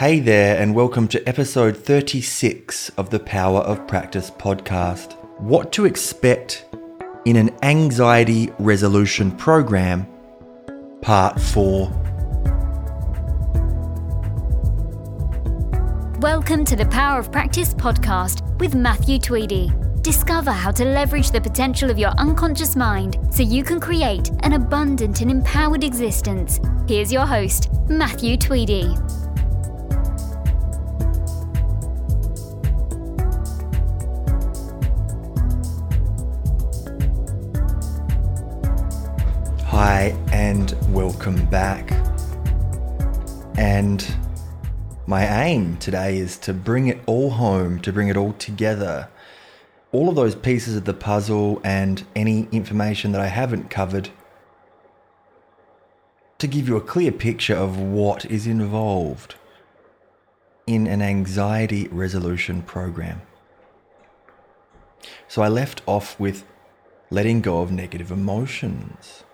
Hey there, and welcome to episode 36 of the Power of Practice podcast. What to expect in an anxiety resolution program, part 4. Welcome to the Power of Practice podcast with Matthew Tweedy. Discover how to leverage the potential of your unconscious mind so you can create an abundant and empowered existence. Here's your host, Matthew Tweedy. Hi, and welcome back. And my aim today is to bring it all home, to bring it all together. All of those pieces of the puzzle and any information that I haven't covered to give you a clear picture of what is involved in an anxiety resolution program. So I left off with letting go of negative emotions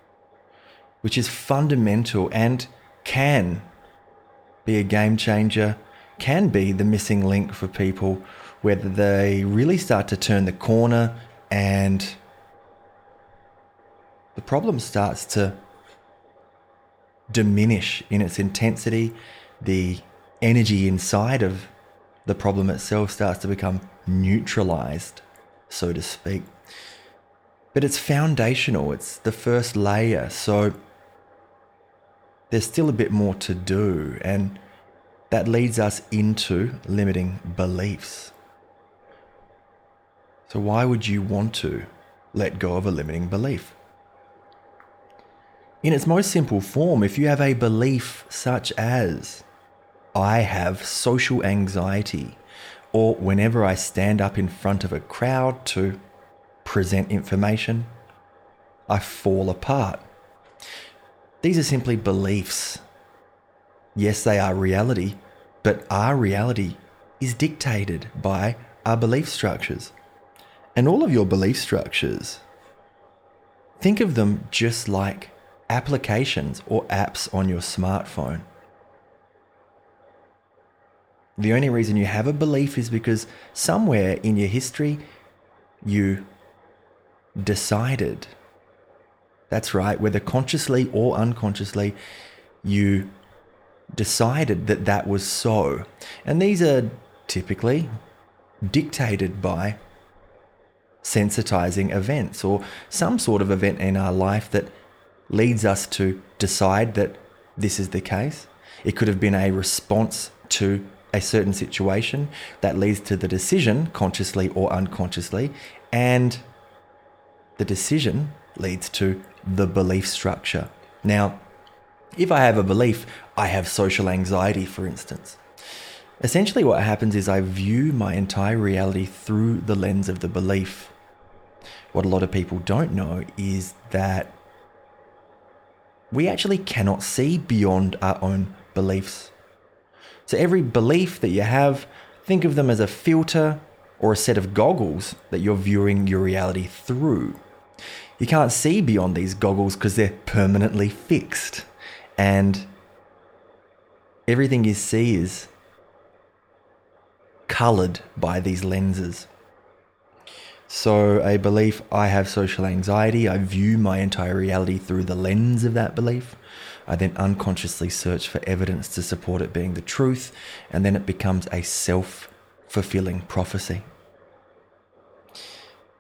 which is fundamental and can be a game changer, can be the missing link for people, whether they really start to turn the corner and the problem starts to diminish in its intensity, the energy inside of the problem itself starts to become neutralized, so to speak. But it's foundational, it's the first layer. So there's still a bit more to do, and that leads us into limiting beliefs. So, why would you want to let go of a limiting belief? In its most simple form, if you have a belief such as, I have social anxiety, or whenever I stand up in front of a crowd to present information, I fall apart. These are simply beliefs. Yes, they are reality, but our reality is dictated by our belief structures. And all of your belief structures, think of them just like applications or apps on your smartphone. The only reason you have a belief is because somewhere in your history you decided that's right, whether consciously or unconsciously, you decided that that was so. And these are typically dictated by sensitizing events or some sort of event in our life that leads us to decide that this is the case. It could have been a response to a certain situation that leads to the decision, consciously or unconsciously, and the decision leads to the belief structure. Now, if I have a belief, I have social anxiety, for instance. Essentially, what happens is I view my entire reality through the lens of the belief. What a lot of people don't know is that we actually cannot see beyond our own beliefs. So, every belief that you have, think of them as a filter or a set of goggles that you're viewing your reality through you can't see beyond these goggles because they're permanently fixed. And everything you see is colored by these lenses. So, a belief I have social anxiety, I view my entire reality through the lens of that belief. I then unconsciously search for evidence to support it being the truth, and then it becomes a self fulfilling prophecy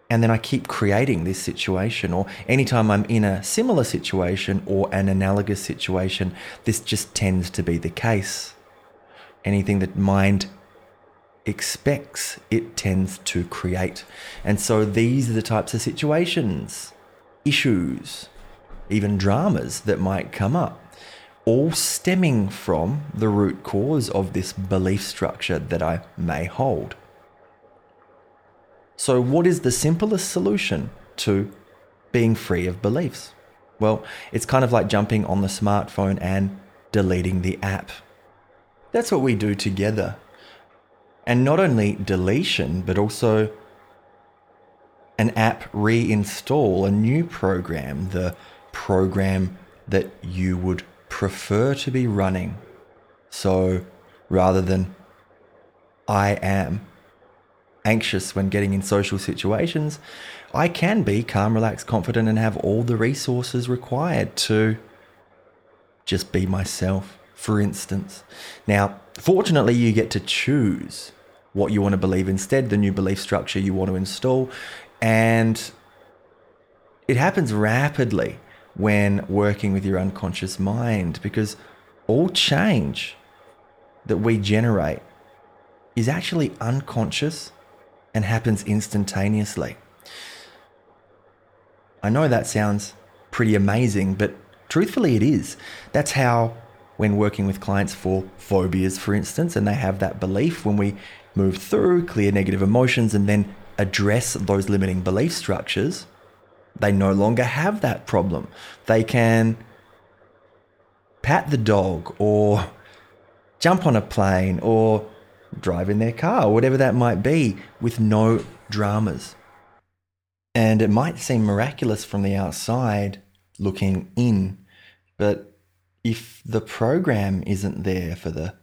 and then I keep creating this situation. Or anytime I'm in a similar situation or an analogous situation, this just tends to be the case. Anything that mind expects, it tends to create. And so these are the types of situations, issues, even dramas that might come up, all stemming from the root cause of this belief structure that I may hold. So, what is the simplest solution to being free of beliefs? Well, it's kind of like jumping on the smartphone and deleting the app. That's what we do together. And not only deletion, but also an app reinstall a new program, the program that you would prefer to be running. So, rather than I am anxious when getting in social situations, I can be calm, relaxed, confident, and have all the resources required to just be myself, for instance. Now, fortunately, you get to choose what you want to believe instead, the new belief structure you want to install. And it happens rapidly when working with your unconscious mind because all change that we generate is actually unconscious and happens instantaneously. I know that sounds pretty amazing, but truthfully, it is. That's how, when working with clients for phobias, for instance, and they have that belief, when we move through, clear negative emotions, and then address those limiting belief structures, they no longer have that problem. They can pat the dog or jump on a plane or drive in their car whatever that might be with no dramas. And it might seem miraculous from the outside looking in, but if the program isn't there for the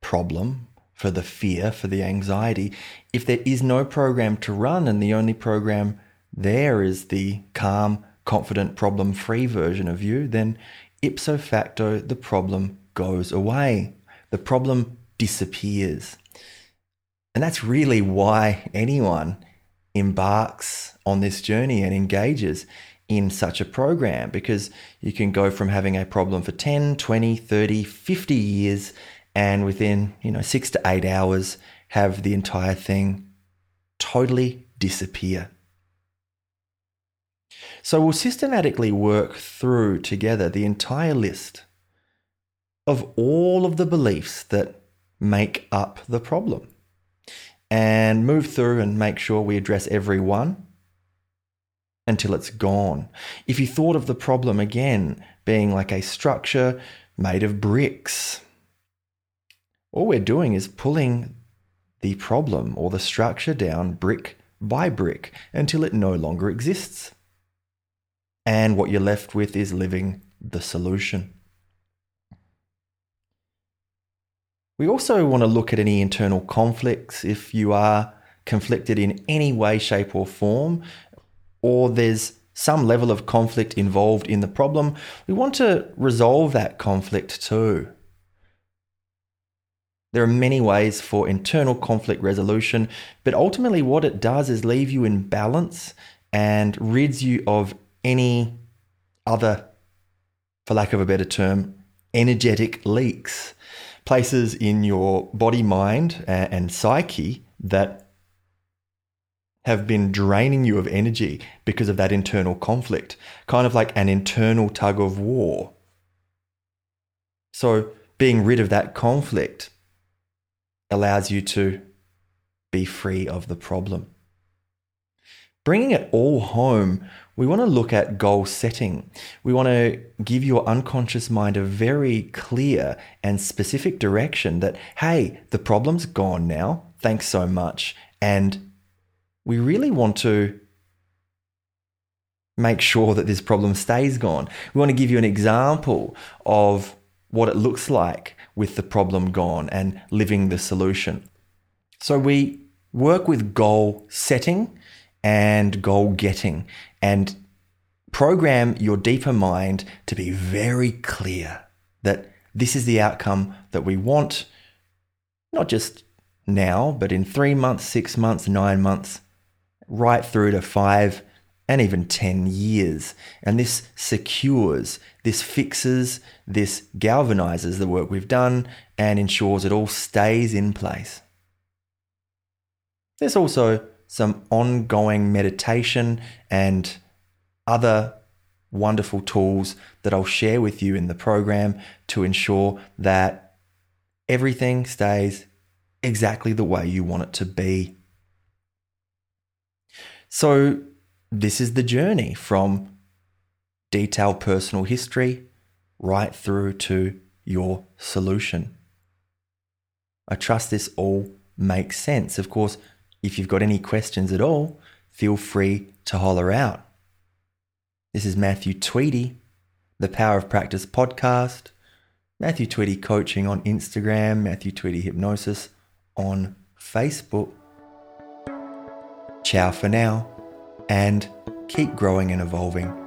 problem, for the fear, for the anxiety, if there is no program to run and the only program there is the calm, confident, problem free version of you, then ipso facto the problem goes away. The problem disappears. And that's really why anyone embarks on this journey and engages in such a program because you can go from having a problem for 10, 20, 30, 50 years and within, you know, 6 to 8 hours have the entire thing totally disappear. So we'll systematically work through together the entire list of all of the beliefs that make up the problem and move through and make sure we address every one until it's gone. If you thought of the problem again being like a structure made of bricks, all we're doing is pulling the problem or the structure down brick by brick until it no longer exists. And what you're left with is living the solution. We also want to look at any internal conflicts if you are conflicted in any way, shape, or form, or there's some level of conflict involved in the problem. We want to resolve that conflict too. There are many ways for internal conflict resolution, but ultimately, what it does is leave you in balance and rids you of any other, for lack of a better term, energetic leaks places in your body, mind, and psyche that have been draining you of energy because of that internal conflict, kind of like an internal tug of war. So, being rid of that conflict allows you to be free of the problem. Bringing it all home, we want to look at goal setting. We want to give your unconscious mind a very clear and specific direction that, hey, the problem's gone now. Thanks so much. And we really want to make sure that this problem stays gone. We want to give you an example of what it looks like with the problem gone and living the solution. So we work with goal setting and goal getting and program your deeper mind to be very clear that this is the outcome that we want, not just now, but in three months, six months, nine months, right through to five and even 10 years. And this secures, this fixes, this galvanizes the work we've done and ensures it all stays in place. There's also some ongoing meditation and other wonderful tools that I'll share with you in the program to ensure that everything stays exactly the way you want it to be. So, this is the journey from detailed personal history right through to your solution. I trust this all makes sense. Of course, if you've got any questions at all, feel free to holler out. This is Matthew Tweedy, the Power of Practice podcast, Matthew Tweedy Coaching on Instagram, Matthew Tweedy Hypnosis on Facebook. Ciao for now, and keep growing and evolving.